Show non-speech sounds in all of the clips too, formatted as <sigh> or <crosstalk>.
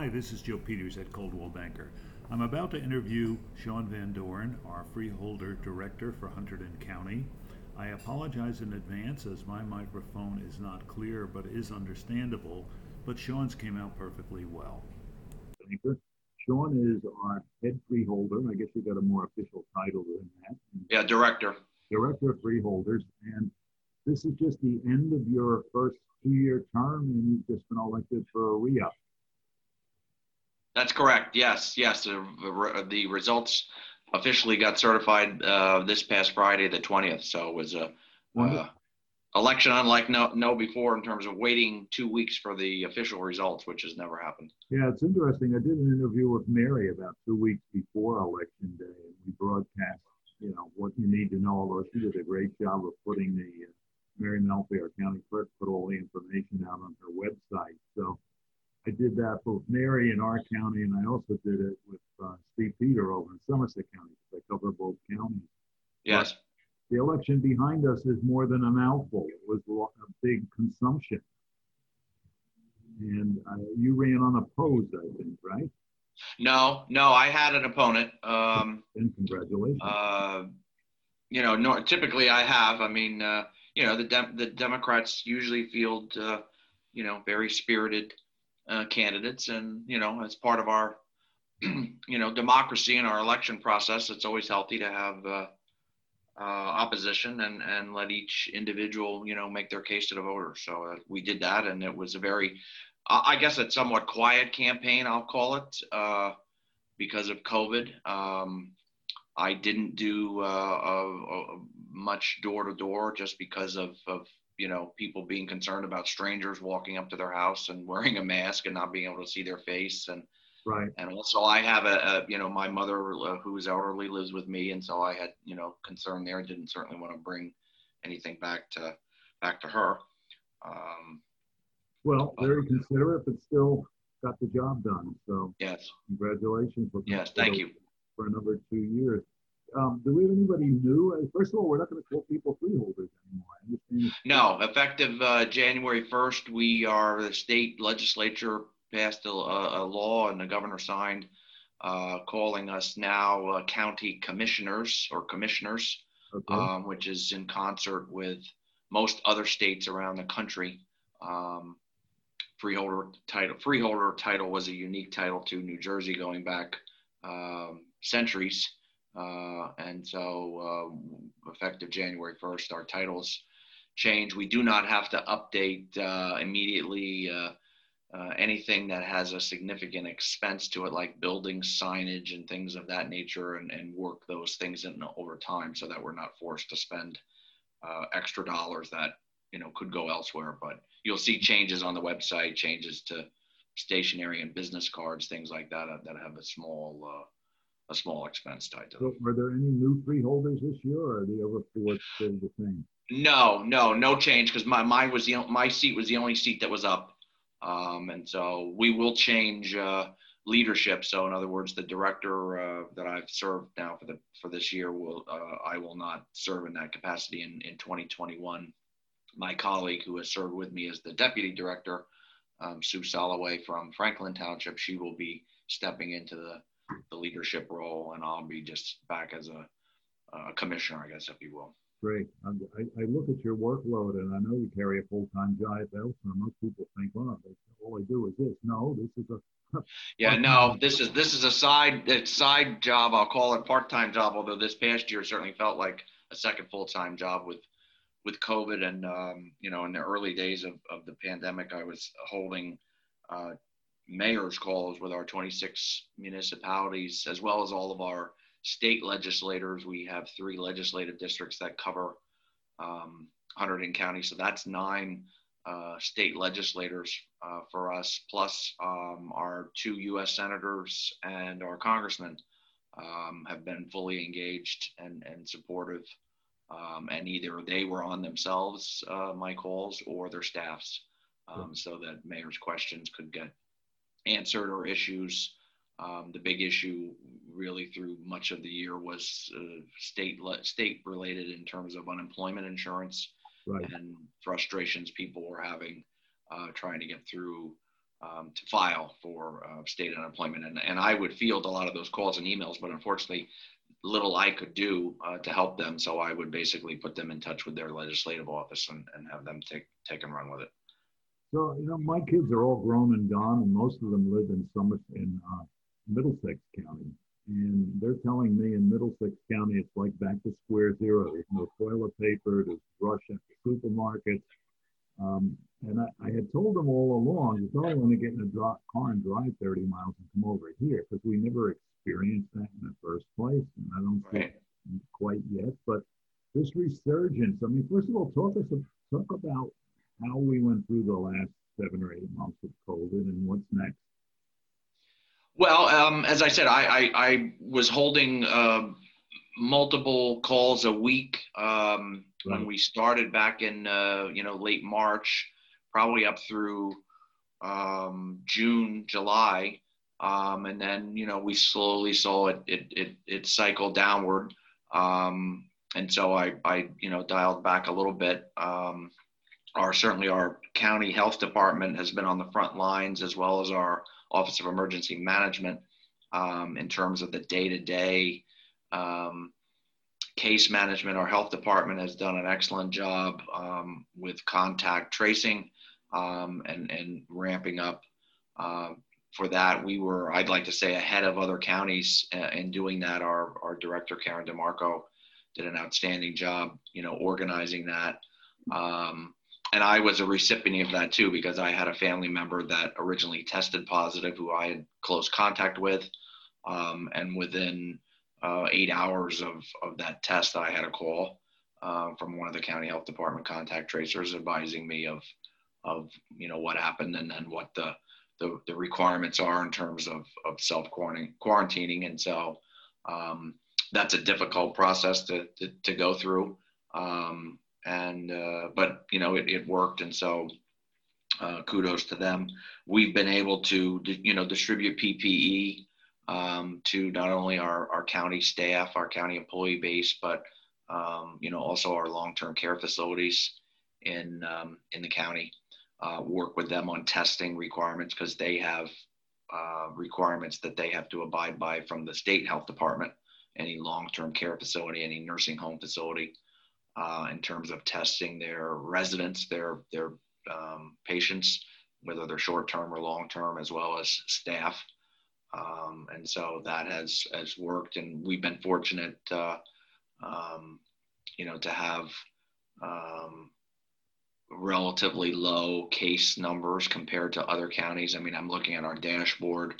Hi, this is Joe Peters at Coldwell Banker. I'm about to interview Shaun Van Doren, our freeholder director for Hunterdon County. I apologize in advance as my microphone is not clear but is understandable, but Shaun's came out perfectly well. Shaun is our head freeholder. I guess you got a more official title than that. Yeah, director. Director of Freeholders. And this is just the end of your first two-year term and you've just been elected for a re-up. That's correct. Yes, yes. The, the results officially got certified uh, this past Friday, the 20th. So it was a uh, election unlike no, no before in terms of waiting two weeks for the official results, which has never happened. Yeah, it's interesting. I did an interview with Mary about two weeks before election day, and we broadcast, you know, what you need to know. Although she did a great job of putting the uh, Mary Melfi, our county clerk, put all the information out on her website. So I did that both Mary in our county, and I also did it with uh, Steve Peter over in Somerset County. I cover both counties. Yes. But the election behind us is more than a mouthful. It was a big consumption. And uh, you ran unopposed, I think, right? No, no, I had an opponent. Um, and congratulations. Uh, you know, no, typically I have. I mean, uh, you know, the Dem- the Democrats usually field, uh, you know, very spirited uh, candidates, and you know, as part of our, <clears throat> you know, democracy and our election process, it's always healthy to have uh, uh, opposition and and let each individual, you know, make their case to the voters. So uh, we did that, and it was a very, I guess, a somewhat quiet campaign. I'll call it uh, because of COVID. Um, I didn't do uh, much door to door just because of, of you know people being concerned about strangers walking up to their house and wearing a mask and not being able to see their face. And right. and also i have a, a you know my mother uh, who is elderly lives with me. And so i had you know concern there. Didn't certainly want to bring anything back to back to her. Um, well very considerate but still got the job done. So yes. congratulations. Yes thank you. for another two years um, do we have anybody new? Uh, first of all, we're not going to call people freeholders anymore. No, effective uh, January 1st, we are the state legislature passed a, a law and the governor signed uh, calling us now uh, county commissioners or commissioners, okay. um, which is in concert with most other states around the country. Um, freeholder title freeholder title was a unique title to New Jersey going back um, centuries. Uh, and so, uh, effective January 1st, our titles change. We do not have to update uh, immediately uh, uh, anything that has a significant expense to it, like building signage and things of that nature, and, and work those things in over time so that we're not forced to spend uh, extra dollars that you know could go elsewhere. But you'll see changes on the website, changes to stationery and business cards, things like that that have a small a small expense tied to them. So are there any new freeholders this year, or are the other four still the same? No, no, no change because my mine was the my seat was the only seat that was up, um, and so we will change uh, leadership. So in other words, the director uh, that I've served now for the for this year will uh, I will not serve in that capacity in in 2021. My colleague who has served with me as the deputy director, um, Sue Soloway from Franklin Township, she will be stepping into the the leadership role, and I'll be just back as a, a commissioner, I guess, if you will. Great. I, I, look at your workload, and I know you carry a full-time job elsewhere. Most people think, "Oh, all I do is this." No, this is a <laughs> yeah, no, this is this is a side it's side job. I'll call it part-time job. Although this past year certainly felt like a second full-time job with with COVID and um, you know in the early days of, of the pandemic, I was holding uh, mayor's calls with our 26 municipalities, as well as all of our state legislators. We have three legislative districts that cover um, Hunterdon County, so that's nine uh, state legislators uh, for us, plus um, our two U.S. senators and our congressmen um, have been fully engaged and, and supportive. Um, and either they were on themselves, uh, my calls, or their staffs, um, so that mayor's questions could get answered or issues. Um, the big issue really through much of the year was uh, state state related in terms of unemployment insurance right. and frustrations people were having uh, trying to get through um, to file for uh, state unemployment. And, and I would field a lot of those calls and emails, but unfortunately, little I could do uh, to help them. So I would basically put them in touch with their legislative office and, and have them take, take and run with it. So, you know, my kids are all grown and gone, and most of them live in Summit in uh, Middlesex County. And they're telling me in Middlesex County, it's like back to square zero. There's no toilet paper, there's rush at the supermarkets. Um, and I, I, had told them all along, you probably want to get in a drop, car and drive 30 miles and come over here because we never experienced that in the first place. And I don't right. quite yet. But this resurgence, I mean, first of all, talk us talk about how we went through the last seven or eight months of COVID and what's next. Well, um, as I said, I, I, I was holding uh, multiple calls a week um, right. when we started back in uh, you know late March, probably up through um, June, July, um, and then you know we slowly saw it it it, it cycle downward, um, and so I I you know dialed back a little bit. Um, our certainly our county health department has been on the front lines as well as our Office of Emergency Management um, in terms of the day to day case management. Our health department has done an excellent job um, with contact tracing um, and, and ramping up. Uh, for that, we were, I'd like to say, ahead of other counties uh, in doing that. Our, our director, Karen DeMarco, did an outstanding job, you know, organizing that. Um, and I was a recipient of that too because I had a family member that originally tested positive who I had close contact with. Um, and within uh, eight hours of, of that test, I had a call uh, from one of the county health department contact tracers advising me of, of you know, what happened and then what the, the, the requirements are in terms of, of self quarantining. And so um, that's a difficult process to, to, to go through. Um, and uh, but you know it, it worked. And so uh, kudos to them. We've been able to you know distribute ppe um, to not only our, our county staff our county employee base but um, you know also our long-term care facilities in um, in the county. Uh, work with them on testing requirements because they have uh, requirements that they have to abide by from the state health department. Any long-term care facility any nursing home facility uh, in terms of testing their residents, their their um, patients, whether they're short term or long term, as well as staff. Um, and so that has has worked, and we've been fortunate, uh, um, you know, to have um, relatively low case numbers compared to other counties. I mean, I'm looking at our dashboard,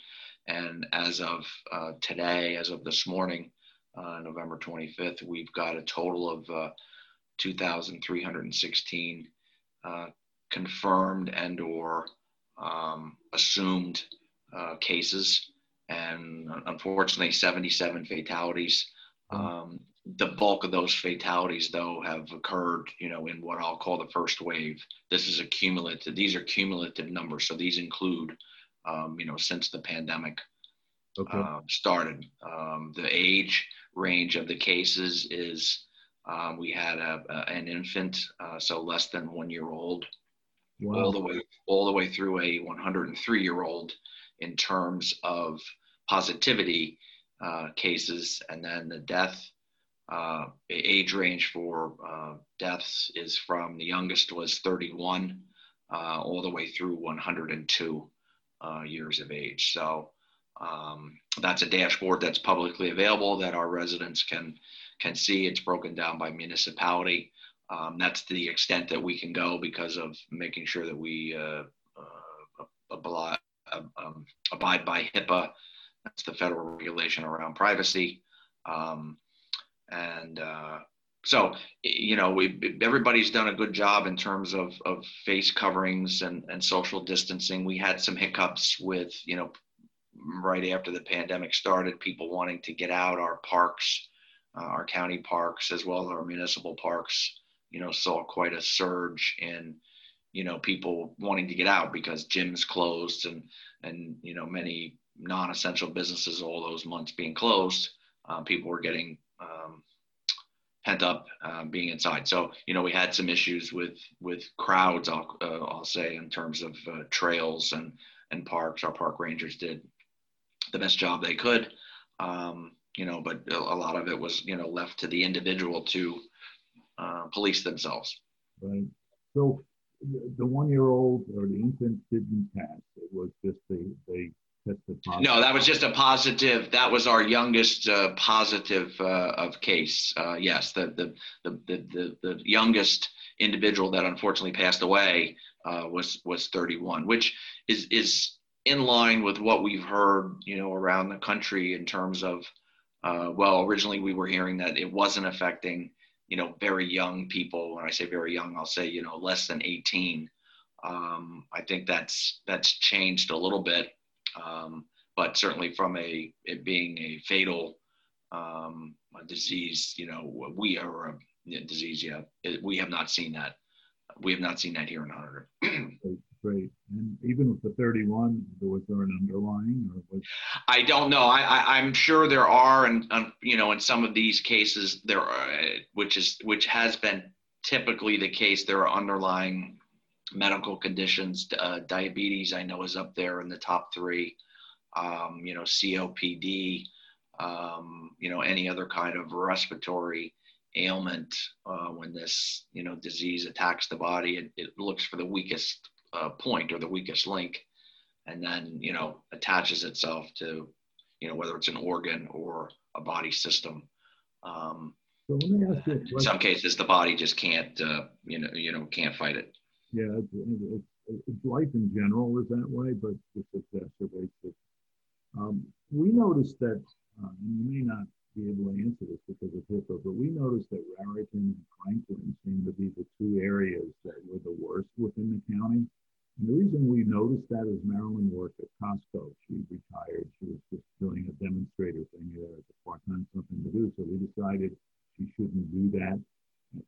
and as of uh, today, as of this morning, uh, November 25th, we've got a total of uh, 2,316 uh, confirmed and or um, assumed uh, cases, and unfortunately, 77 fatalities. Mm-hmm. Um, the bulk of those fatalities, though, have occurred, you know, in what I'll call the first wave. This is a cumulative; these are cumulative numbers, so these include, um, you know, since the pandemic okay. uh, started. Um, the age range of the cases is um, we had a, a, an infant, uh, so less than one year old, wow. all the way all the way through a 103 year old in terms of positivity uh, cases, and then the death uh, age range for uh, deaths is from the youngest was 31 uh, all the way through 102 uh, years of age. So um, that's a dashboard that's publicly available that our residents can can see. It's broken down by municipality. Um, that's the extent that we can go because of making sure that we uh, uh, abide, um, abide by HIPAA. That's the federal regulation around privacy. Um, and uh, so, you know, we everybody's done a good job in terms of, of face coverings and, and social distancing. We had some hiccups with, you know, right after the pandemic started, people wanting to get out. Our parks uh, our county parks as well as our municipal parks, you know, saw quite a surge in, you know, people wanting to get out because gyms closed and and you know many non-essential businesses all those months being closed, uh, people were getting um, pent up uh, being inside. So you know we had some issues with with crowds. I'll uh, I'll say in terms of uh, trails and and parks. Our park rangers did the best job they could. Um, you know, but a lot of it was, you know, left to the individual to uh, police themselves. Right. So the one-year-old or the infant didn't pass. It was just they they tested positive. No, that was just a positive. That was our youngest uh, positive uh, of case. Uh, yes, the the, the the the the youngest individual that unfortunately passed away uh, was was 31, which is is in line with what we've heard, you know, around the country in terms of. Uh, well, originally we were hearing that it wasn't affecting you know, very young people. When I say very young, I'll say, you know, less than 18. Um, I think that's that's changed a little bit, um, but certainly from a it being a fatal um, a disease, you know, we are a disease. Yeah, it, we have not seen that. We have not seen that here in Hunter. <clears throat> Great. And even with the 31, was there an underlying or was? I don't know. I, am sure there are, and you know, in some of these cases, there are, which is which has been typically the case. There are underlying medical conditions. Uh, diabetes, I know, is up there in the top three. Um, you know, COPD. Um, you know, any other kind of respiratory ailment uh, when this you know disease attacks the body it, it looks for the weakest uh, point or the weakest link, and then you know attaches itself to you know whether it's an organ or a body system. Um, so let me ask you. In some cases, the body just can't uh, you know you know can't fight it. Yeah, it's, it's, it's, life in general is that way, but this exacerbates it. Um, we noticed that, uh, and you may not be able to answer this because of HIPAA, but we noticed that Raritan and Franklin seem to be the two areas that were the worst within the county. And the reason we noticed that is Marilyn worked at Costco. She retired. She was just doing a demonstrator thing there as a part-time something to do. So we decided she shouldn't do that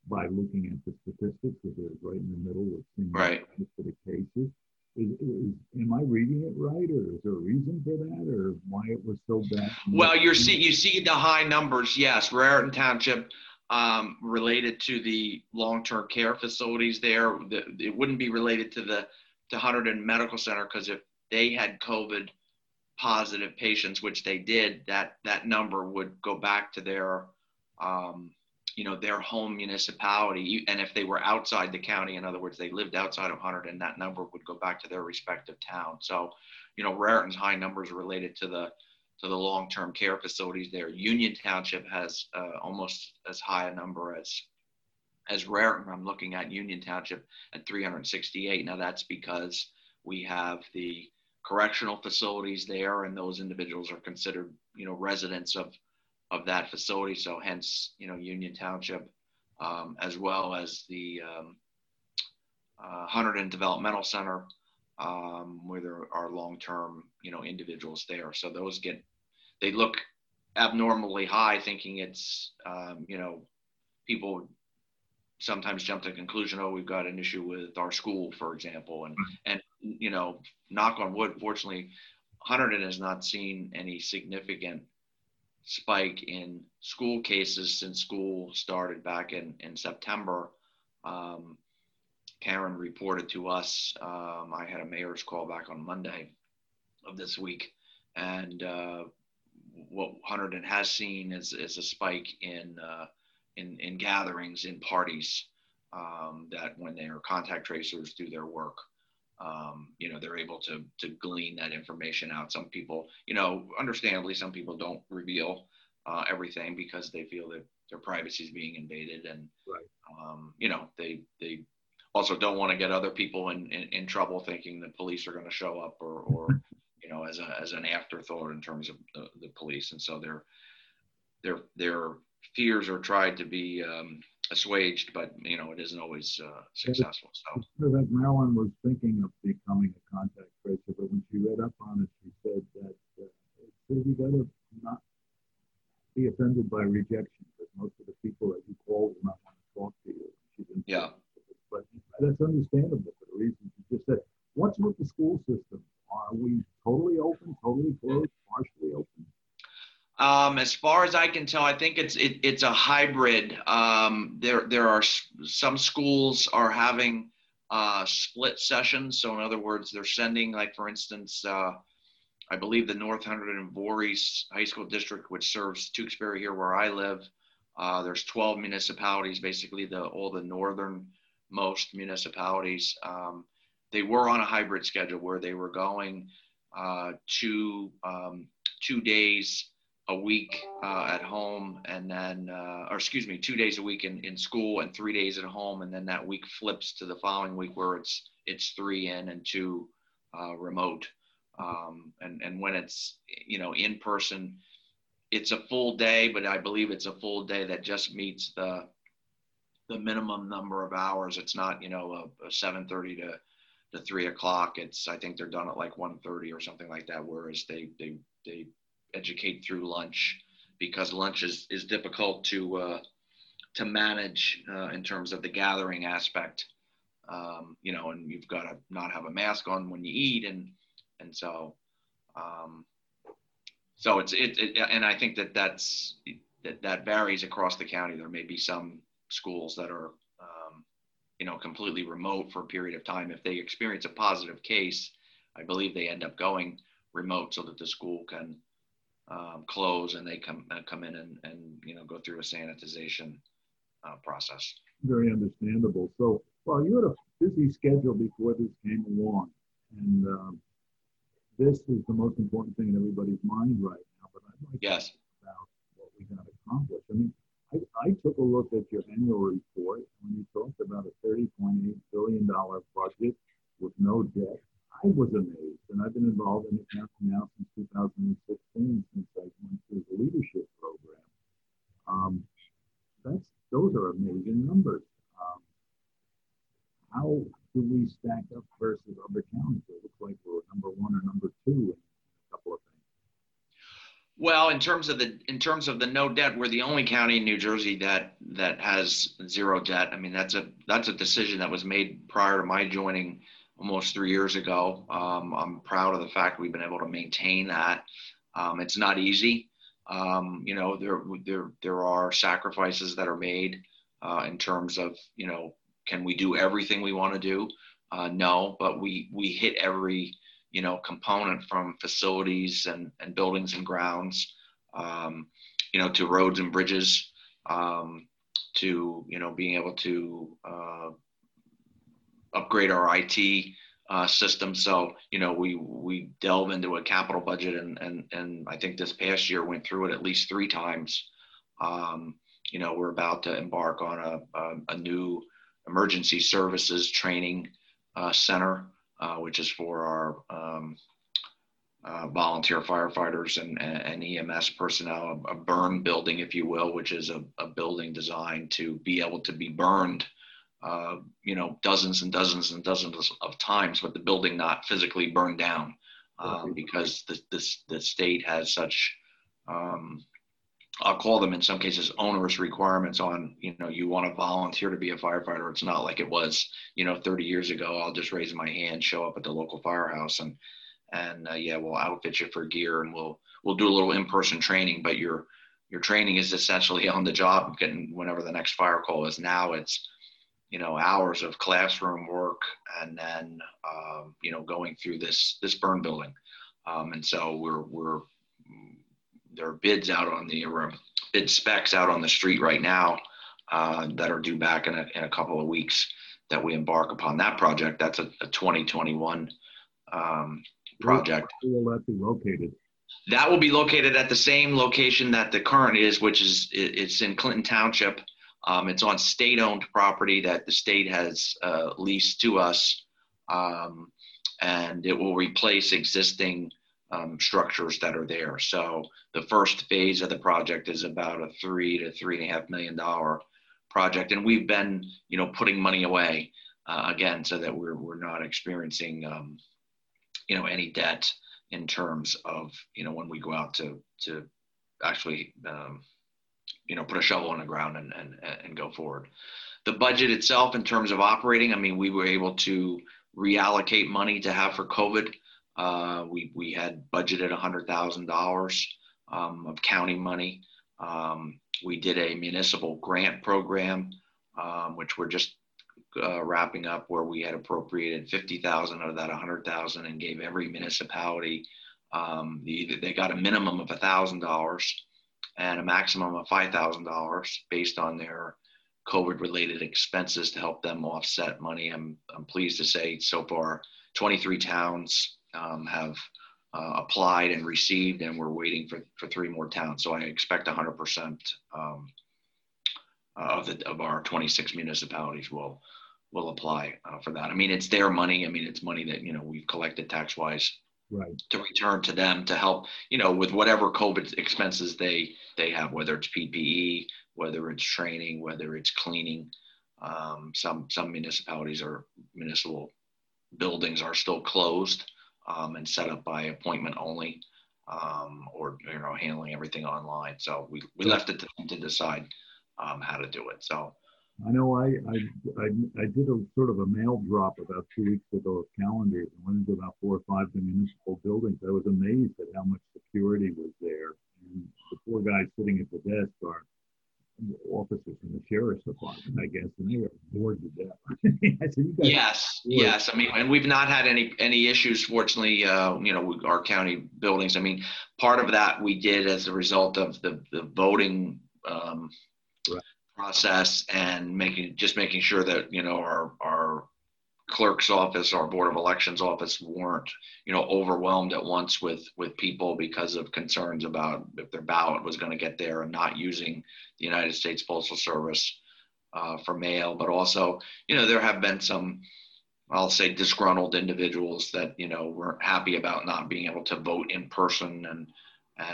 by looking at the statistics because it was right in the middle with right. for the cases. Is, is, am I reading it right, or is there a reason for that, or why it was so bad? Well, you see, you see the high numbers. Yes, Raritan Township um, related to the long-term care facilities there. The, it wouldn't be related to the to Hunterdon Medical Center because if they had COVID positive patients, which they did, that that number would go back to their, um, you know, their home municipality. And if they were outside the county, in other words, they lived outside of Hunterdon, that number would go back to their respective town. So, you know, Raritan's high numbers related to the to the long-term care facilities there. Union Township has uh, almost as high a number as as Raritan, I'm looking at Union Township at 368. Now that's because we have the correctional facilities there, and those individuals are considered, you know, residents of of that facility. So hence, you know, Union Township, um, as well as the um, uh, Hunterdon Developmental Center, um, where there are long-term, you know, individuals there. So those get they look abnormally high, thinking it's, um, you know, people sometimes jump to the conclusion, oh, we've got an issue with our school, for example, and and you know, knock on wood, fortunately, Hunterdon has not seen any significant spike in school cases since school started back in in September. Um, Karen reported to us. Um, I had a mayor's call back on Monday of this week, and uh, what Hunterdon has seen is, is a spike in uh, in, in gatherings, in parties, um, that when their contact tracers do their work, um, you know, they're able to, to glean that information out. Some people, you know, understandably, some people don't reveal uh, everything because they feel that their privacy is being invaded. And, right. um, you know, they, they also don't want to get other people in, in, in trouble thinking the police are going to show up or, or, <laughs> you know, as, a, as an afterthought in terms of the, the police. And so they're, they're, they're fears are tried to be um, assuaged, but you know it isn't always uh, successful. So that Marilyn was thinking of becoming a contact tracer, but when she read up on it, she said that uh, it be better not be offended by rejection, because most of the people that you call will not want to talk to you. She didn't yeah, but that's understandable for the reasons you just said. What's with the school system? Are we totally open, totally closed, partially open? Um, as far as I can tell, I think it's it, it's a hybrid. Um, there there are some schools are having uh, split sessions. So in other words, they're sending, like for instance, uh, I believe the North Hunterdon-Voorhees High School District, which serves Tewksbury here where I live. Uh, there's 12 municipalities, basically the all the northernmost municipalities. Um, they were on a hybrid schedule where they were going uh, two um, two days a week uh, at home and then uh, or excuse me two days a week in, in school and three days at home. And then that week flips to the following week where it's it's three in and two uh, remote. Um, and and when it's you know in person it's a full day but i believe it's a full day that just meets the the minimum number of hours. It's not you know a, a 7.30 to to 3 o'clock. It's i think they're done at like 1.30 or something like that whereas they they they educate through lunch because lunch is, is difficult to uh, to manage uh, in terms of the gathering aspect. Um, you know, and you've got to not have a mask on when you eat, and and so um, so it's it, it, and I think that that's that that varies across the county. There may be some schools that are um, you know completely remote for a period of time. If they experience a positive case, I believe they end up going remote so that the school can um, close and they come uh, come in and, and you know go through a sanitization uh, process. Very understandable. So, well, you had a busy schedule before this came along, and um, this is the most important thing in everybody's mind right now. But I'd like yes. to about what we got accomplished. I mean, I, I took a look at your annual report when you talked about a $30.8 billion budget with no debt I was amazed, and I've been involved in the county now since 2016, since I went through the leadership program. Um, that's those are amazing numbers. Um, how do we stack up versus other counties? It looks like we're number one or number two in a couple of things. Well, in terms of the in terms of the no debt, we're the only county in New Jersey that that has zero debt. I mean, that's a that's a decision that was made prior to my joining almost three years ago. Um, I'm proud of the fact we've been able to maintain that. Um, it's not easy. Um, you know, there, there, there are sacrifices that are made uh, in terms of, you know, can we do everything we want to do? Uh, no, but we, we hit every, you know, component from facilities and, and buildings and grounds, um, you know, to roads and bridges, um, to, you know, being able to, uh, upgrade our IT uh, system. So you know we we delve into a capital budget, and and and I think this past year went through it at least three times. Um, you know we're about to embark on a a, a new emergency services training uh, center, uh, which is for our um, uh, volunteer firefighters and, and, EMS personnel, a, burn building, if you will, which is a, a building designed to be able to be burned uh, you know, dozens and dozens and dozens of times, but the building not physically burned down um, because the, this, the state has such, um, I'll call them in some cases onerous requirements on, you know, you want to volunteer to be a firefighter. It's not like it was, you know, 30 years ago. I'll just raise my hand, show up at the local firehouse and, and uh, yeah, we'll outfit you for gear and we'll, we'll do a little in-person training, but your, your training is essentially <laughs> on the job getting whenever the next fire call is now it's, you know hours of classroom work and then um, you know going through this this burn building. Um, and so we're we're there are bids out on the or bid specs out on the street right now uh, that are due back in a, in a couple of weeks that we embark upon that project. That's a, a 2021 um, project. Where will that be located? That will be located at the same location that the current is which is it's in clinton township um, it's on state owned property that the state has uh, leased to us, um, and it will replace existing um, structures that are there. So the first phase of the project is about a three to three and a half million dollar project, and we've been, you know, putting money away uh, again so that we're we're not experiencing, um, you know, any debt in terms of, you know, when we go out to to actually um, you know, put a shovel in the ground and, and, and go forward. The budget itself, in terms of operating, I mean, we were able to reallocate money to have for COVID. Uh, we, we had budgeted $100,000 um, of county money. Um, we did a municipal grant program, um, which we're just uh, wrapping up where we had appropriated 50,000 of that 100,000 and gave every municipality um, the, they got a minimum of $1,000 and a maximum of $5,000 based on their COVID related expenses to help them offset money. I'm, I'm pleased to say so far 23 towns um, have uh, applied and received, and we're waiting for, for three more towns. So I expect 100% um, of, the, of our 26 municipalities will will apply uh, for that. I mean, it's their money. I mean, it's money that you know we've collected tax wise right. to return to them to help you know with whatever COVID expenses they they have, whether it's PPE, whether it's training, whether it's cleaning. Um, some some municipalities or municipal buildings are still closed um, and set up by appointment only, um, or you know handling everything online. So we we left it to them to decide um, how to do it. So I know I, I, I, I, did a sort of a mail drop about two weeks ago of calendars and went into about four or five of the municipal buildings. I was amazed at how much security was there. And the poor guys sitting at the desk are officers from the sheriff's department, I guess, and they were bored to death. <laughs> said, yes, yes. I mean, and we've not had any any issues. Fortunately, uh, you know, our county buildings. I mean, part of that we did as a result of the the voting um, process and making just making sure that you know our our clerk's office our board of elections office weren't you know overwhelmed at once with with people because of concerns about if their ballot was going to get there and not using the united states postal service uh, for mail. But also you know there have been some i'll say disgruntled individuals that you know weren't happy about not being able to vote in person and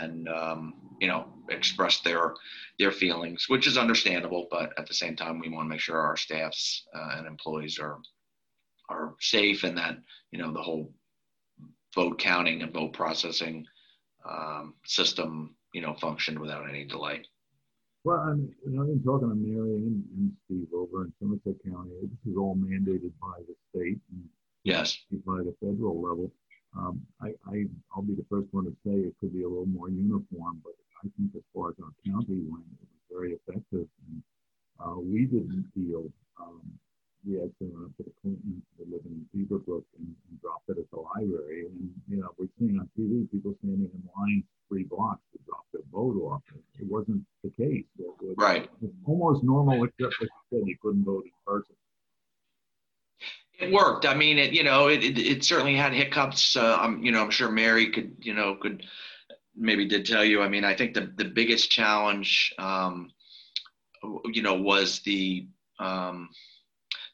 and um, you know express their their feelings, which is understandable. But at the same time, we want to make sure our staffs uh, and employees are are safe and that you know the whole vote counting and vote processing um, system you know functioned without any delay. Well, I mean, I've been talking to Mary and, and Steve over in Somerset County. This is all mandated by the state and yes, by the federal level. Um, I, I, I'll be the first one to say it could be a little more uniform, but I think as far as our county went, it was very effective. And uh, we didn't feel um, we actually went up to the Clinton to live in Beaverbrook and, and dropped it at the library. And, you know, we're seeing on TV people standing in line three blocks to drop their vote off. It, it wasn't the case. It was, right. It was almost normal, except like you said, you couldn't vote in person it worked. I mean, it you know, it it, it certainly had hiccups. Uh, I'm you know, I'm sure Mary could you know could maybe did tell you. I mean, I think the the biggest challenge, um, you know, was the um,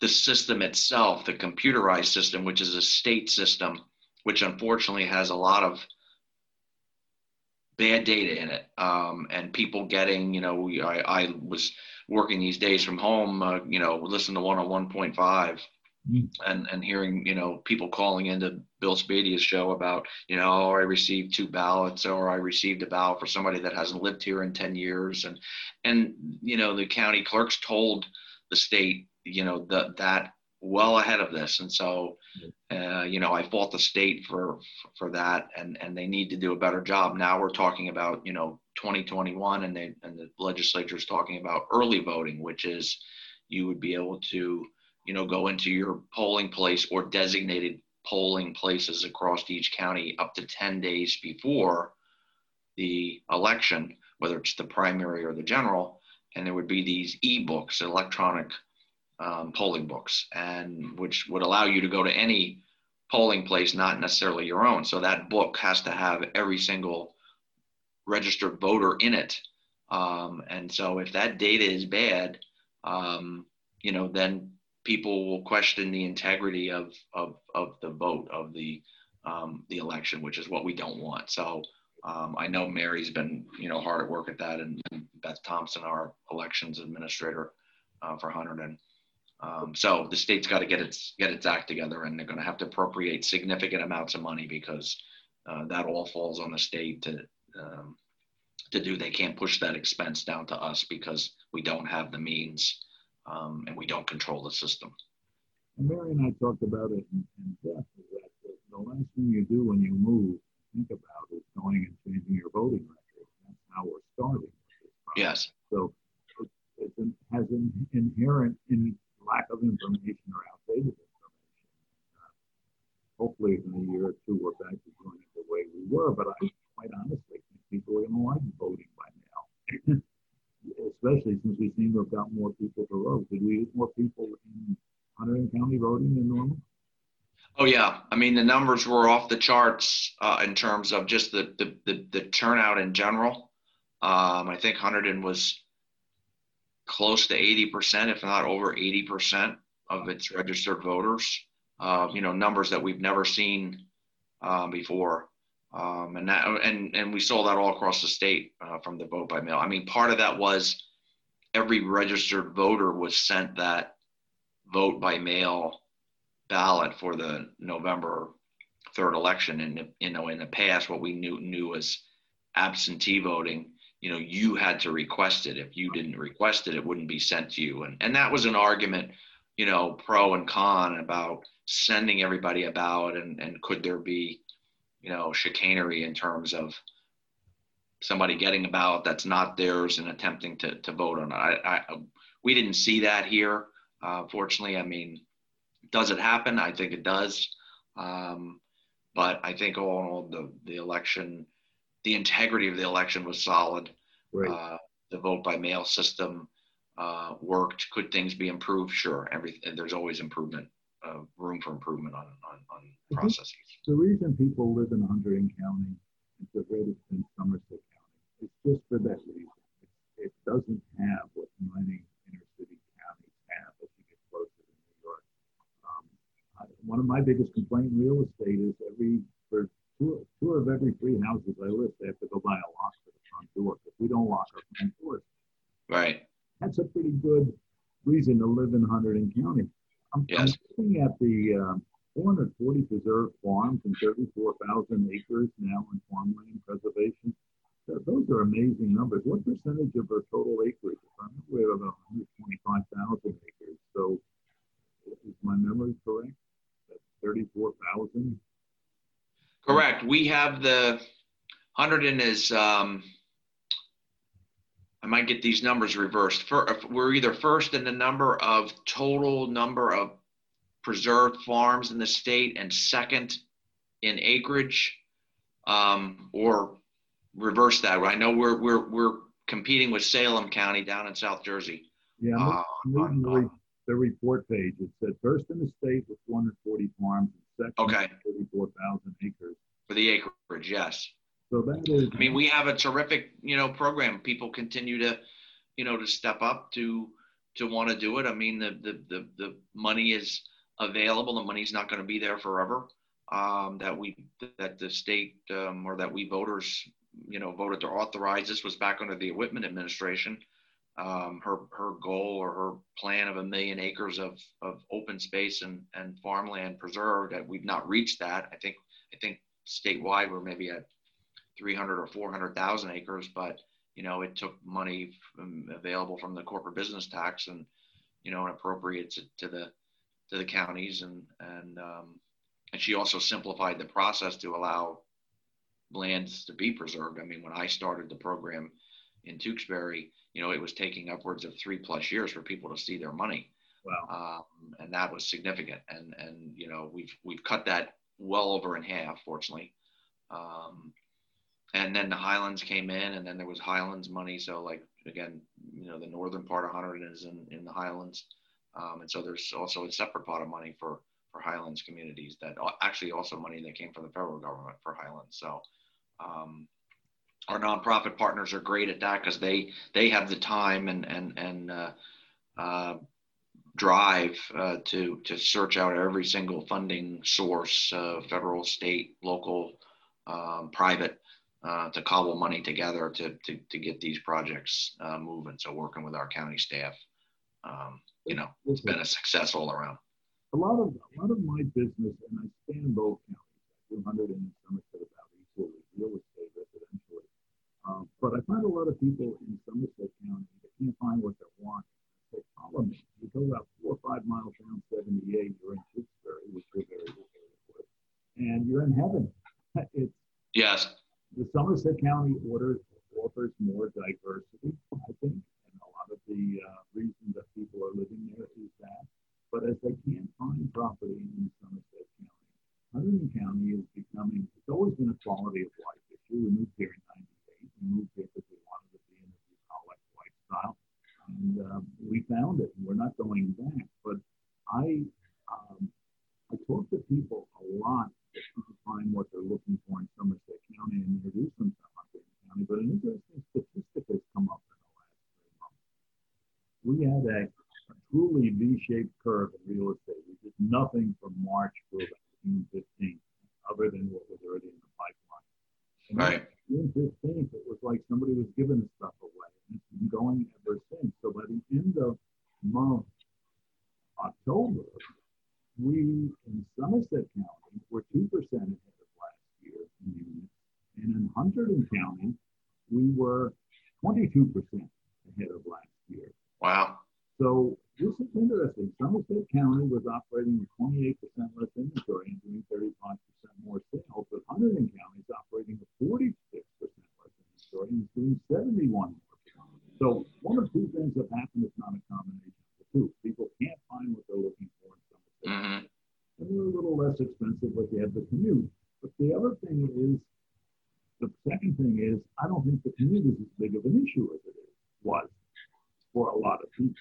the system itself, the computerized system, which is a state system, which unfortunately has a lot of bad data in it, um, and people getting, you know, I, I was working these days from home, uh, you know, listen to one on 1.5 Mm. And and hearing you know people calling into Bill Spadea's show about you know oh, I received two ballots or I received a ballot for somebody that hasn't lived here in 10 years. And and you know the county clerks told the state you know that that well ahead of this. And so uh, you know I fault the state for for that and and they need to do a better job. Now we're talking about you know 2021 and they and the legislature is talking about early voting which is you would be able to you know, go into your polling place or designated polling places across each county up to 10 days before the election, whether it's the primary or the general. And there would be these e-books, electronic um, polling books, and which would allow you to go to any polling place, not necessarily your own. So that book has to have every single registered voter in it. Um, and so if that data is bad, um, you know, then people will question the integrity of of, of the vote of the um, the election, which is what we don't want. So um, I know Mary's been you know hard at work at that, and, and Beth Thompson, our elections administrator uh, for Hunterdon. Um, so the state's got to get its get its act together, and they're going to have to appropriate significant amounts of money because uh, that all falls on the state to um, to do. They can't push that expense down to us because we don't have the means um, and we don't control the system. Mary and I talked about it in, in depth. That the, last thing you do when you move, think about is going and changing your voting record. That's how we're starting. Yes. So it, it has an inherent, in lack of information or outdated information. Uh, hopefully, in a year or two, we're back to doing it the way we were. But I quite honestly think people are going to like voting by mail, <laughs> especially since we seem to have got more people to vote. Did we get more people in Hunterdon County voting than normal? Oh yeah, I mean the numbers were off the charts uh, in terms of just the, the the, the turnout in general. Um, I think Hunterdon was close to eighty percent, if not over eighty percent, of its registered voters. Uh, you know, numbers that we've never seen uh, before, um, and that and and we saw that all across the state uh, from the vote by mail. I mean, part of that was every registered voter was sent that vote by mail ballot for the November third election. And you know, in the past, what we knew knew as absentee voting, you know, you had to request it. If you didn't request it, it wouldn't be sent to you. And and that was an argument, you know, pro and con about sending everybody a ballot and and could there be, you know, chicanery in terms of somebody getting a ballot that's not theirs and attempting to to vote on it. I, I we didn't see that here. Uh, fortunately, I mean, does it happen? I think it does. Um, but I think all in all, the, the election, the integrity of the election was solid. Right. Uh, the vote by mail system uh, worked. Could things be improved? Sure. Everything. There's always improvement, uh, room for improvement on on, on processes. The reason people live in Hunterdon County instead of in Somerset County It's just for that reason. It, it doesn't have what many inner city counties have as you get closer to New York. one of my biggest complaints in real estate is every for two, two of every three houses I list, they have to go buy a lock for the front door because we don't lock our front doors. Right. That's a pretty good reason to live in Hunterdon County. I'm, yes. I'm looking at the uh, 440 preserved farms and 34,000 acres now in farmland preservation. Those are amazing numbers. What percentage of our total acreage? We have about 125,000 acres. So, is my memory correct? 34,000? Correct. We have the 100 and is, um, I might get these numbers reversed. For, we're either first in the number of total number of preserved farms in the state and second in acreage, um, or reverse that. I know we're we're we're competing with Salem County down in South Jersey. Yeah, uh, on, the report page. It said first in the state with 440 farms, and second okay. 34,000 acres. For the acreage, yes. So that is. I mean, we have a terrific, you know, program. People continue to, you know, to step up to to want to do it. I mean, the the the, the money is available. The money's not going to be there forever. Um, that we that the state um, or that we voters, you know, voted to authorize. This was back under the Whitman administration um, her her goal or her plan of a million acres of, of open space and, and farmland preserved that we've not reached that. I think I think statewide we're maybe at 300 or 400,000 acres, but you know it took money from, available from the corporate business tax and you know and appropriates it to the to the counties and and um, and she also simplified the process to allow lands to be preserved. I mean, when I started the program in Tewksbury, you know, it was taking upwards of three plus years for people to see their money. Wow. Um, and that was significant. And, and, you know, we've, we've cut that well over in half, fortunately. Um, and then the Highlands came in and then there was Highlands money. So like, again, you know, the Northern part of Hunterdon is in, in the Highlands. Um, and so there's also a separate pot of money for, for Highlands communities that actually also money that came from the federal government for Highlands. So, um, our nonprofit partners are great at that because they they have the time and and and uh, uh, drive uh, to to search out every single funding source, uh, federal, state, local, um, private, uh, to cobble money together to to, to get these projects uh, moving. So working with our county staff, um, you know, it's been a success all around. A lot of a lot of my business, and I stand both counties, 200 in Somerset about equally real estate um, but I find a lot of people in Somerset County that can't find what they want. They follow me. You go about four or five miles down 78, you're in Tewksbury, which we're very familiar with, and you're in heaven. <laughs> it's yes. The Somerset County order offers more diversity, I think, and a lot of the uh, reason that people are living there is that. But as they can't find property in Somerset County, Hunterdon County is becoming, it's always been a quality of life issue. We moved here in 98. We moved here because we wanted to be in a bucolic lifestyle. And um, we found it, and we're not going back. But I, um, I talk to people a lot to find what they're looking for in Somerset County and introduce them to Hunterdon County. But an interesting statistic has come up in the last three months. We had a, a truly V-shaped curve in real estate. We did nothing from March through about June 15th, other than what was already in the pipeline. And Right. June 15th, it was like somebody was giving the stuff away. And it's been going ever since. So by the end of month, October, we in Somerset County were 2% ahead of last year in units. And in Hunterdon County, we were 22% ahead of last year. Wow. So this is interesting. Somerset County was operating with 28% less inventory and doing 35% more sales, but Hunterdon County is operating with 46% less inventory and is doing 71 more. So one of two things have happened. It's not a combination of the two. People can't find what they're looking for in Somerset hmm and they're a little less expensive, but they have the commute. But the other thing is, the second thing is, I don't think the commute is as big of an issue as it is, was for a lot of people.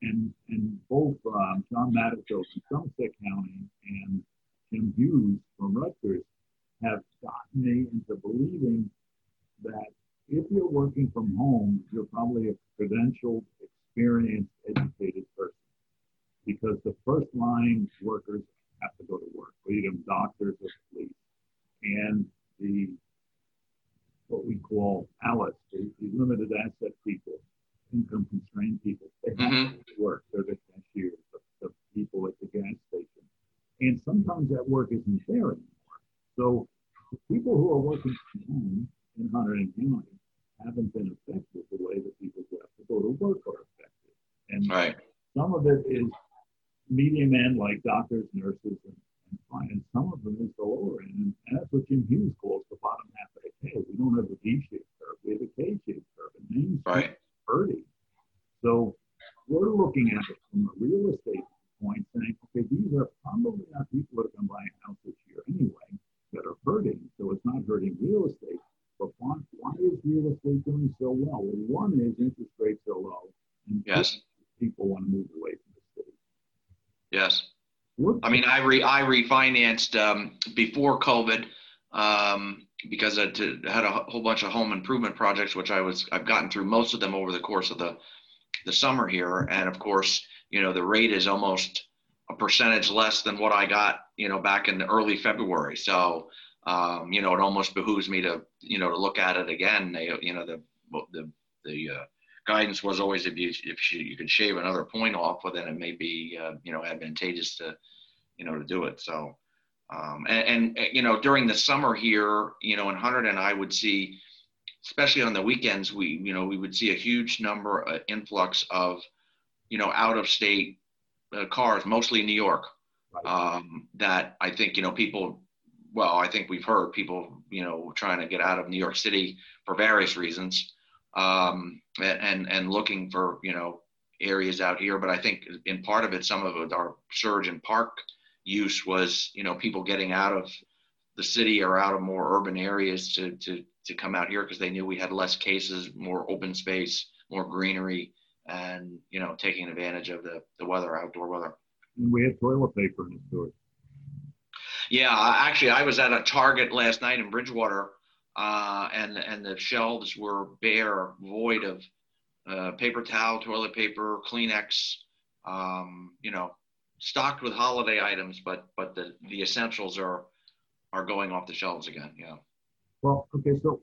And and both um, John Mattiso from Somerset County and Jim Hughes from Rutgers have gotten me into believing that if you're working from home, you're probably a credentialed, experienced, educated person because the first line workers have to go to work, be them doctors or police, and the what we call ALICE, the, the limited asset people, income constrained people, they have Mhm. to go to work. They're the cashiers, the, the people at the gas station, and sometimes that work isn't there anymore. So the people who are working from Hunterdon County haven't been affected the way that people who have to go to work are affected. And Right. some of it is medium end, like doctors, nurses, and, and. And some of them is the lower end. And, that's what Jim Hughes calls the bottom half of the K. We don't have a V-shaped curve. We have a K-shaped curve. And Main Street Right. is hurting. So we're looking at it from a real estate point, saying, okay, these are probably not people that are going to buy a house this year anyway that are hurting. So it's not hurting real estate. But why, why is real estate doing so well? Well, one is interest rates are low. And two, Yes. people want to move away from the city. Yes. What- I I re I refinanced um, before COVID um, because I had a whole bunch of home improvement projects, which I was I've gotten through most of them over the course of the the summer here, and of course, you know, the rate is almost a percentage less than what I got, you know, back in early February. So, um, you know, it almost behooves me to, you know, to look at it again. They, you know, the the the uh, guidance was always if you if you, you could shave another point off, well, then it may be, uh, you know, advantageous to, you know, to do it. So, um, and, and you know, during the summer here, you know, in and I would see, especially on the weekends, we, you know, we would see a huge number, uh, influx of, you know, out of state uh, cars, mostly New York. Right. Um, that I think, you know, people, well, I think we've heard people, you know, trying to get out of New York City for various reasons, um, and and looking for, you know, areas out here. But I think in part of it, some of it, our surge in park use was, you know, people getting out of the city or out of more urban areas to to to come out here because they knew we had less cases, more open space, more greenery, and you know, taking advantage of the the weather, outdoor weather. And we have toilet paper in the stores. Yeah, actually, I was at a Target last night in Bridgewater, uh, and and the shelves were bare, void of uh, paper towel, toilet paper, Kleenex. Um, you know, stocked with holiday items, but but the the essentials are are going off the shelves again. Yeah. Well, okay, so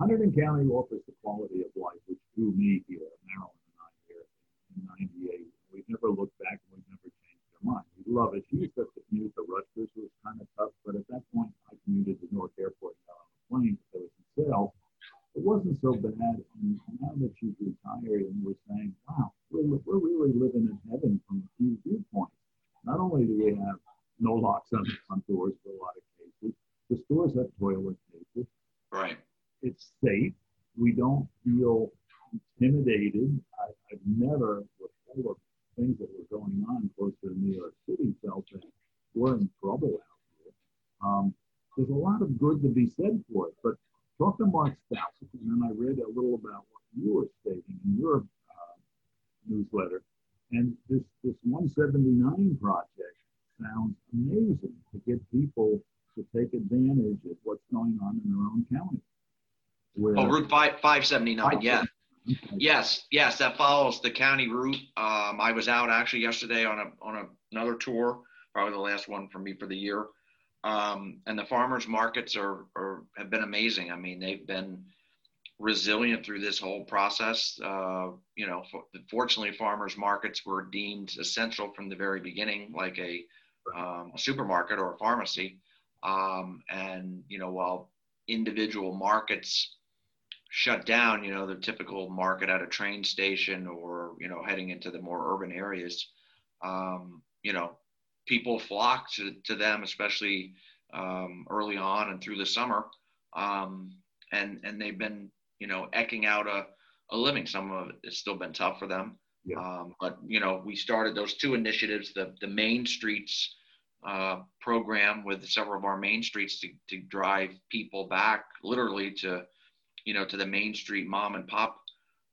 Hunterdon County offers the quality of life, which drew me here, Marilyn and I here in 98. We've never looked back we've never changed our mind. We love it. She used to commute to Rutgers, was kind of tough, but at that point, I commuted to Newark Airport and got on the plane because was in sale. It wasn't so bad. And now that she's retired and we're saying, wow, we're, we're really living in heaven from a few viewpoints. Not only do we have no locks on the front doors for a lot of cases, the stores have toilet paper Right. it's safe. We don't feel intimidated. I, I've never, with all of things that were going on close to New York City felt that we're in trouble out here. Um, there's a lot of good to be said for it, but talk to Mark Stouts, and then I read a little about what you were stating in your uh, newsletter. And this, this 179 project sounds amazing to get people to take advantage of what's going on in their own county. Where, oh, Route 5, 579, yeah. Yes, yes, that follows the county route. Um, I was out actually yesterday on a on a, another tour, probably the last one for me for the year. Um, and the farmers markets are, are have been amazing. I mean, they've been resilient through this whole process. Uh, you know, for, fortunately, farmers markets were deemed essential from the very beginning, like a, um, a supermarket or a pharmacy. Um, and you know, while individual markets shut down, you know, the typical market at a train station or, you know, heading into the more urban areas, um, you know, people flock to, to them, especially um, early on and through the summer. Um, and, and they've been, you know, eking out a, a living. Some of it has still been tough for them. Yeah. Um, but, you know, we started those two initiatives, the, the Main Streets uh, program with several of our main streets to, to drive people back literally to, you know, to the main street mom and pop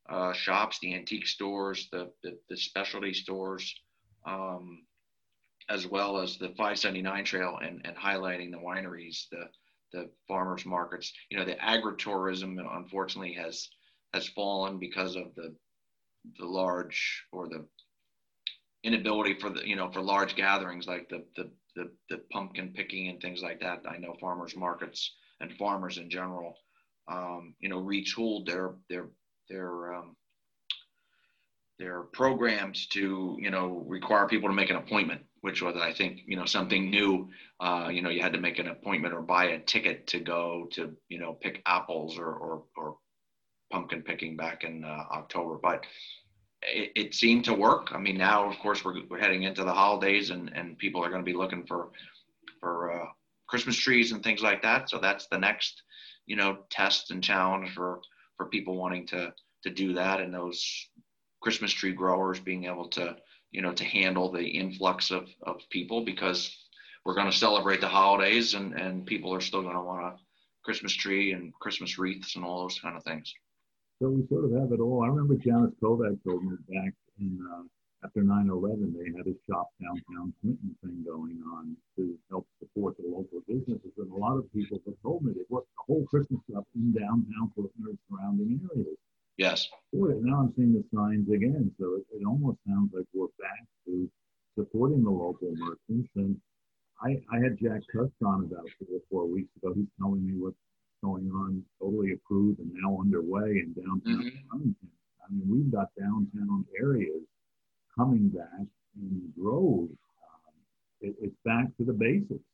uh, shops, the antique stores, the, the, the specialty stores, um, as well as the 579 trail and, and highlighting the wineries, the, the farmers markets. You know, the agritourism unfortunately has has fallen because of the the large or the inability for the you know for large gatherings like the the the, the pumpkin picking and things like that. I know farmers markets and farmers in general um, you know, retooled their their their um, their programs to you know require people to make an appointment, which was I think you know something new. Uh, you know, you had to make an appointment or buy a ticket to go to you know pick apples or or, or pumpkin picking back in uh, October, but it, it, seemed to work. I mean, now of course we're, we're heading into the holidays and and people are going to be looking for for uh, Christmas trees and things like that. So that's the next you know test and challenge for for people wanting to to do that and those Christmas tree growers being able to you know to handle the influx of of people because we're going to celebrate the holidays and and people are still going to want a Christmas tree and Christmas wreaths and all those kind of things. So we sort of have it all. I remember Janice Kovach told me back in uh, after 9-11, they had a shop downtown Clinton thing going on to help support the local businesses. And a lot of people have told me they worked the whole Christmas stuff in downtown Clinton or surrounding areas. Yes. Now I'm seeing the signs again. So it, it almost sounds like we're back to supporting the local merchants. And I, I had Jack Tusk on about three or four weeks ago. He's telling me what's going on, totally approved and now underway in downtown mm-hmm. I mean, we've got downtown areas coming back in droves. Um, it, it's back to the basics.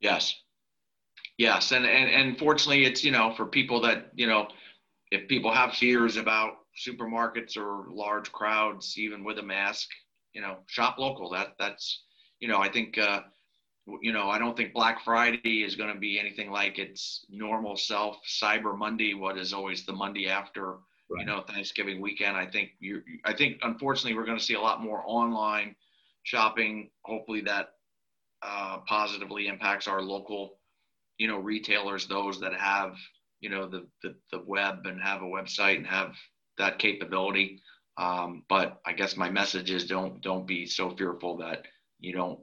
Yes. Yes. And, and, and fortunately, it's, you know, for people that, you know, if people have fears about supermarkets or large crowds, even with a mask, you know, shop local. That that's, you know, I think, uh, you know, I don't think Black Friday is going to be anything like its normal self. Cyber Monday, what is always the Monday after right. you know Thanksgiving weekend. I think you I think unfortunately we're going to see a lot more online shopping. Hopefully that uh, positively impacts our local you know retailers, those that have you know the, the the web and have a website and have that capability. Um, but I guess my message is don't don't be so fearful that you don't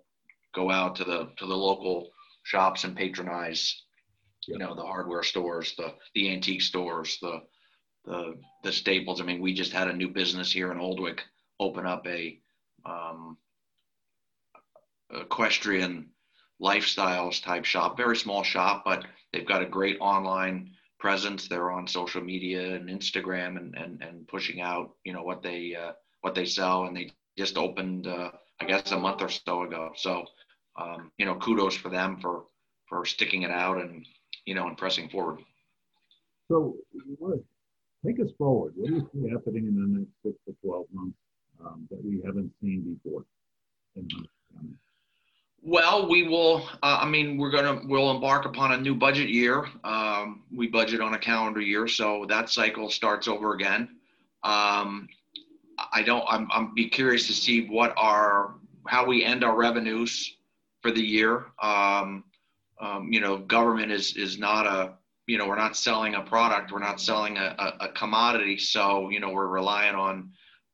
go out to the to the local shops and patronize you know the hardware stores the the antique stores the the the staples. I mean, we just had a new business here in Oldwick open up a um, equestrian lifestyles type shop, very small shop, but they've got a great online presence. They're on social media and Instagram and and, and pushing out you know what they uh, what they sell, and they just opened uh, I guess a month or so ago. So um, you know, kudos for them for for sticking it out and you know and pressing forward. So take us forward. What do you see happening in the next six to 12 months um, that we haven't seen before? Well, we will. Uh, I mean, we're gonna we'll embark upon a new budget year. Um, we budget on a calendar year, so that cycle starts over again. Um, I don't, I'm, I'm be curious to see what our, how we end our revenues for the year. Um, um, you know, government is, is not a, you know, we're not selling a product, we're not selling a, a, a commodity. So, you know, we're relying on,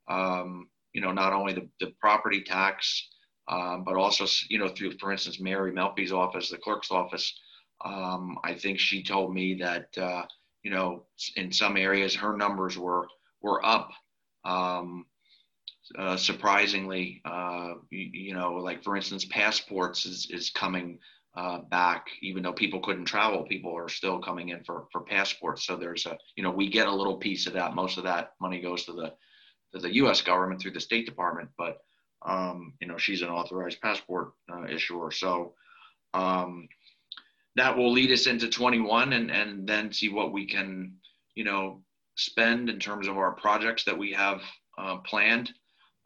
um, you know, not only the, the property tax, um, but also, you know, through, for instance, Mary Melfi's office, the clerk's office. Um, I think she told me that, uh, you know, in some areas her numbers were were up. Um, uh, surprisingly, uh, you, you, know, like for instance, passports is is coming uh, back, even though people couldn't travel. People are still coming in for for passports. So there's a, you know, we get a little piece of that. Most of that money goes to the to the U.S. government through the State Department, but um, you know, she's an authorized passport uh, issuer. So um, that will lead us into 21 and, and then see what we can, you know, spend in terms of our projects that we have uh, planned.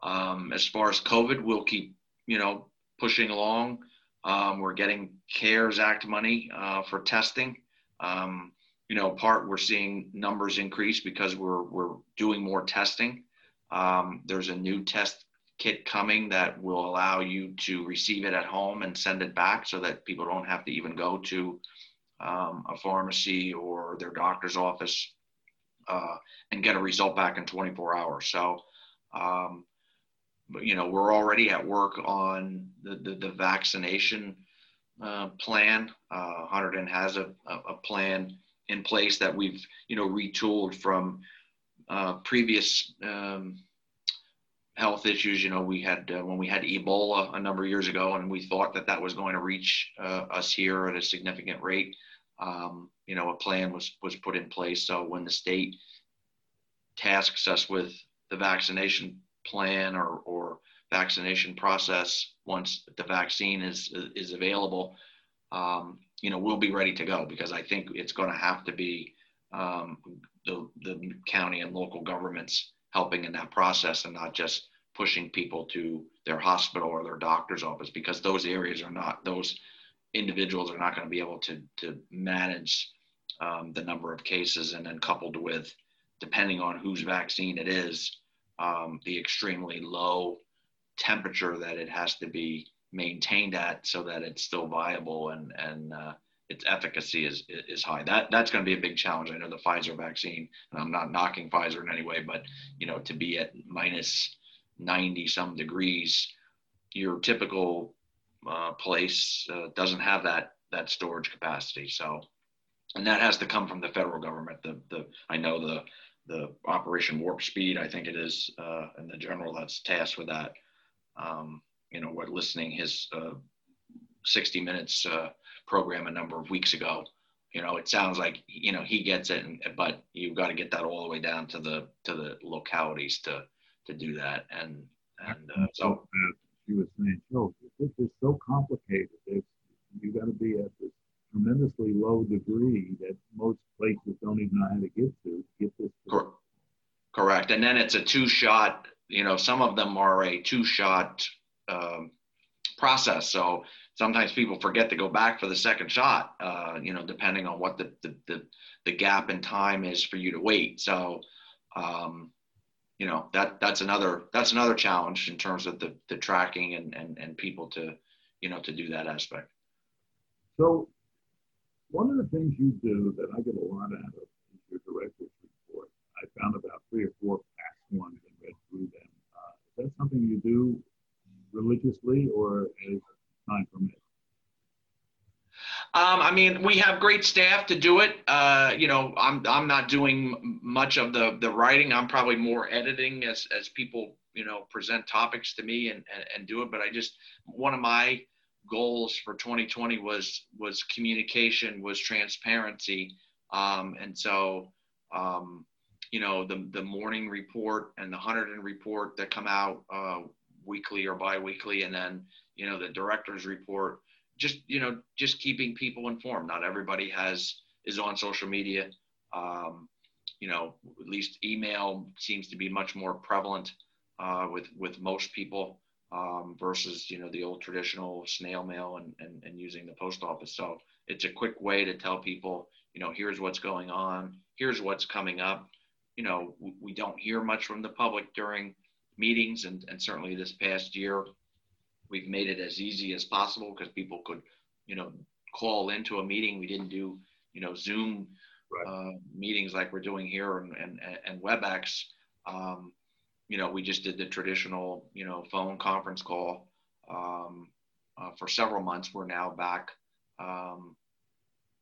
Um, as far as COVID, we'll keep, you know, pushing along. Um, we're getting CARES Act money uh, for testing. Um, you know, part we're seeing numbers increase because we're we're doing more testing. Um, there's a new test kit coming that will allow you to receive it at home and send it back so that people don't have to even go to um, a pharmacy or their doctor's office uh, and get a result back in 24 hours. So, um, but, you know, we're already at work on the, the, the vaccination uh, plan. Uh, Hunterdon has a, a plan in place that we've, you know, retooled from uh, previous um, health issues. You know, we had uh, when we had Ebola a number of years ago, and we thought that that was going to reach uh, us here at a significant rate. Um, you know, a plan was was put in place. So when the state tasks us with the vaccination plan or or vaccination process, once the vaccine is is available, um, you know, we'll be ready to go because I think it's going to have to be um, the the county and local governments helping in that process and not just pushing people to their hospital or their doctor's office because those areas are not those individuals are not going to be able to to manage um, the number of cases. And then coupled with depending on whose vaccine it is um, the extremely low temperature that it has to be maintained at so that it's still viable and and uh, its efficacy is is high. That that's going to be a big challenge. I know the Pfizer vaccine, and I'm not knocking Pfizer in any way, but you know, to be at minus 90 some degrees, your typical uh, place uh, doesn't have that that storage capacity. So, and that has to come from the federal government. The the I know the the Operation Warp Speed, I think it is, uh, and the general that's tasked with that. Um, you know, what listening his uh, 60 minutes uh, program a number of weeks ago. You know, it sounds like you know he gets it, and, but you've got to get that all the way down to the to the localities to to do that. And and uh, so she was saying, "Oh, this is so complicated. It's, you got to be at this tremendously low degree that most places don't even know how to get to get this." Cor- correct, and then it's a two-shot. You know, some of them are a two-shot um, process. So sometimes people forget to go back for the second shot, uh, you know, depending on what the, the, the, the, gap in time is for you to wait. So, um, you know, that, that's another, that's another challenge in terms of the, the tracking and, and, and people to, you know, to do that aspect. So one of the things you do that I get a lot out of is your director's report. I found about three or four past ones and read through them. Uh, is that something you do religiously or as Um, I mean, we have great staff to do it. Uh, you know, I'm I'm not doing much of the the writing. I'm probably more editing as as people you know present topics to me and and, and do it. But I just one of my goals for 2020 was was communication, was transparency, um, and so um, you know the the morning report and the Hunterdon report that come out uh, weekly or biweekly, and then you know the director's report. Just you know, just keeping people informed. Not everybody has is on social media. Um, you know, at least email seems to be much more prevalent uh, with with most people um, versus you know the old traditional snail mail and, and and using the post office. So it's a quick way to tell people, you know, here's what's going on, here's what's coming up. You know, we, we don't hear much from the public during meetings, and, and certainly this past year, we've made it as easy as possible because people could, you know, call into a meeting. We didn't do, you know, Zoom right. uh, meetings like we're doing here and, and, and WebEx. Um, you know, we just did the traditional, you know, phone conference call um, uh, for several months. We're now back um,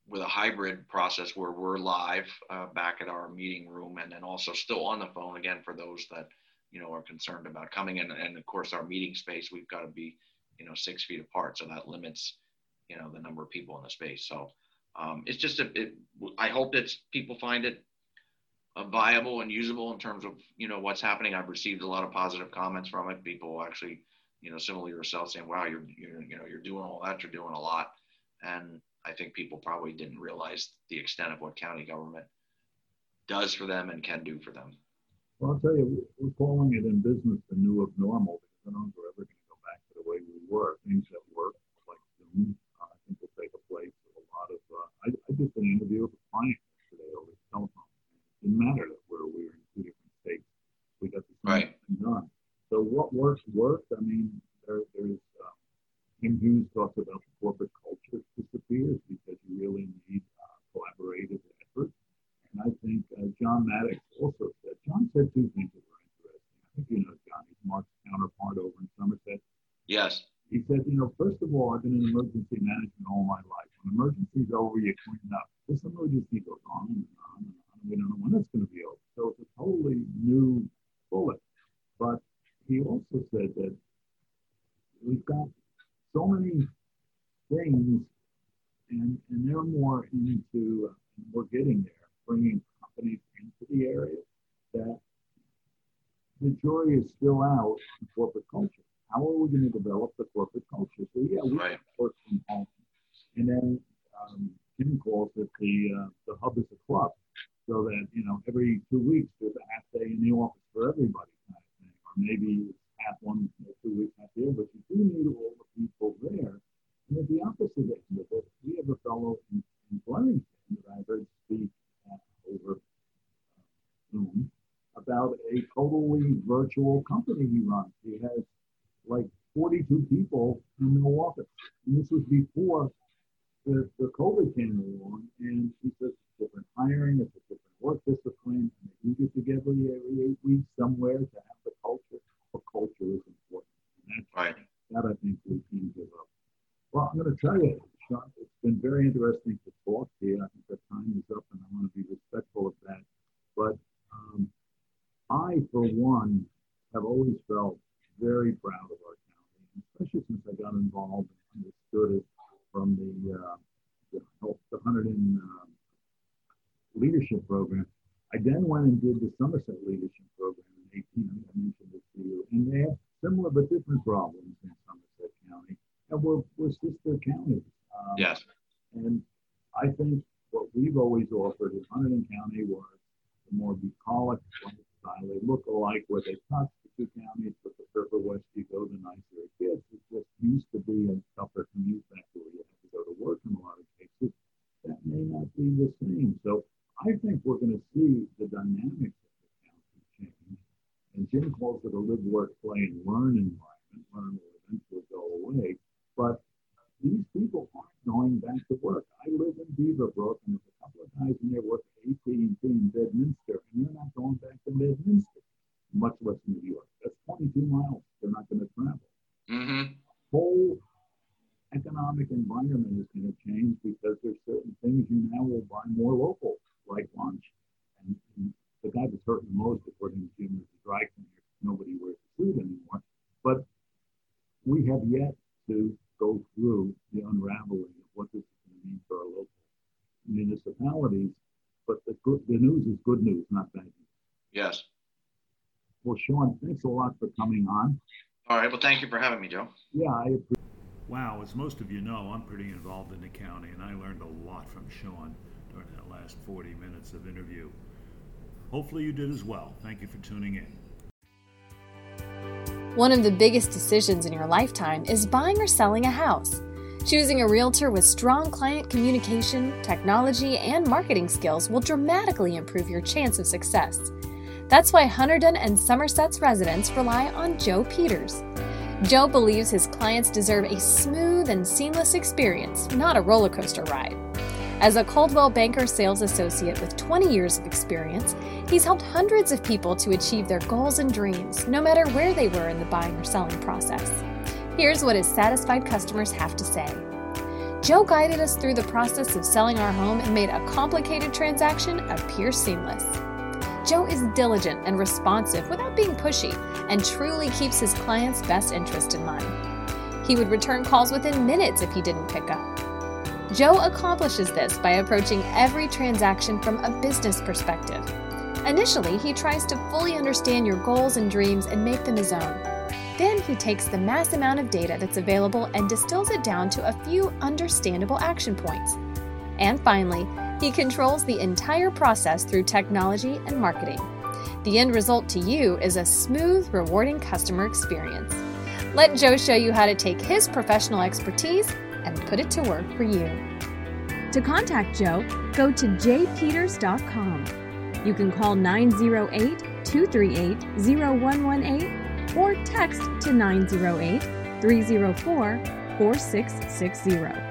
with a hybrid process where we're live uh, back at our meeting room and then also still on the phone again for those that you know are concerned about coming in. And of course our meeting space we've got to be you know six feet apart. So that limits you know the number of people in the space. So um, it's just a it, i hope that people find it uh, viable and usable in terms of you know what's happening. I've received a lot of positive comments from it. People actually you know similarly yourself saying wow you're, you're you know you're doing all that. You're doing a lot. And I think people probably didn't realize the extent of what county government does for them and can do for them. Well, I'll tell you, we're calling it in business the new abnormal because I don't think we're ever going to go back to the way we were. Things that work, like Zoom, uh, I think will take a place of a lot of. Uh, I, I did an interview with a client yesterday over the telephone. It didn't matter that where we were in two different states. We got the same right. thing done. So what works worked. I mean, there, there's um, Kim Hughes talks about the corporate culture disappears because you really need uh, collaborative effort. And I think uh, John Maddox also said, John said two things that were interesting. I think you know John, he's Mark's counterpart over in Somerset. Yes. He said, you know, first of all, I've been in emergency management all my life. When emergency's over, you clean up. This emergency goes on and on and on. We don't know when it's going to be over. So it's a totally new bullet. But he also said that we've got so many things, and, and they're more into, uh, we're getting there, bringing companies into the area that the jury is still out in corporate culture. How are we going to develop the corporate culture? So yeah, we right. work from home, and then um, Kim calls it the uh, the hub is a club, so that you know every two weeks there's a half day in the office for everybody kind of thing, or maybe half one or two weeks half here, but you do need all the people there. And at the opposite end of it, we have a fellow in, in Flemington that I heard speak over Zoom about a totally virtual company he runs. He has like 42 people in the office. And this was before the, the COVID came along. And he says it's different hiring, it's a different work discipline. And they do get together every eight weeks somewhere to have the culture culture is important. And that's, right. That I think we can give up. Well, I'm going to tell you, It's been very interesting to talk to you. I think the time is up and I want to be respectful of that. But um, I, for one, have always felt very proud of our county, especially since I got involved and understood it from the, uh, the, the Hunterdon um, leadership program. I then went and did the Somerset leadership program in 18. I mentioned this to you. And they have similar but different problems in Somerset County. And we're, we're sister counties. Um, yes. And I think what we've always offered in Hunterdon County was the more bucolic style. They look alike where they touch the two counties, but the further west you go, the nicer it gets. It just used to be a tougher commute back where you have to go to work in a lot of cases. That may not be the same. So I think we're going to see the dynamics of the county change and Jim calls it a live, work, play, and learn environment. Learn will eventually go away. But these people aren't going back to work. I live in Beaverbrook, and there's a couple of guys in there work at AT&T in Bedminster, and they're not going back to Bedminster, much less New York. That's 22 miles. They're not going to travel. Mm-hmm. Whole economic environment is going to change because there's certain things you now will buy more local, like lunch. And, and the guy that's hurting the most, according to Jim, is the dry cleaner. Nobody wears the suit anymore. But we have yet to go through the unraveling of what this is going to mean for our local municipalities. But the good, the news is good news, not bad news. Yes. Well, Shaun, thanks a lot for coming on. All right. Well, thank you for having me, Joe. Yeah, I appreciate. Wow, as most of you know, I'm pretty involved in the county, and I learned a lot from Shaun during that last 40 minutes of interview. Hopefully, you did as well. Thank you for tuning in. One of the biggest decisions in your lifetime is buying or selling a house. Choosing a realtor with strong client communication, technology, and marketing skills will dramatically improve your chance of success. That's why Hunterdon and Somerset's residents rely on Joe Peters. Joe believes his clients deserve a smooth and seamless experience, not a roller coaster ride. As a Coldwell Banker sales associate with 20 years of experience, he's helped hundreds of people to achieve their goals and dreams, no matter where they were in the buying or selling process. Here's what his satisfied customers have to say. Joe guided us through the process of selling our home and made a complicated transaction appear seamless. Joe is diligent and responsive without being pushy and truly keeps his client's best interest in mind. He would return calls within minutes if he didn't pick up. Joe accomplishes this by approaching every transaction from a business perspective. Initially, he tries to fully understand your goals and dreams and make them his own. Then he takes the mass amount of data that's available and distills it down to a few understandable action points. And finally, he controls the entire process through technology and marketing. The end result to you is a smooth, rewarding customer experience. Let Joe show you how to take his professional expertise and put it to work for you. To contact Joe, go to jpeters.com. You can call 908 238 0118 or text to 908 304 4660.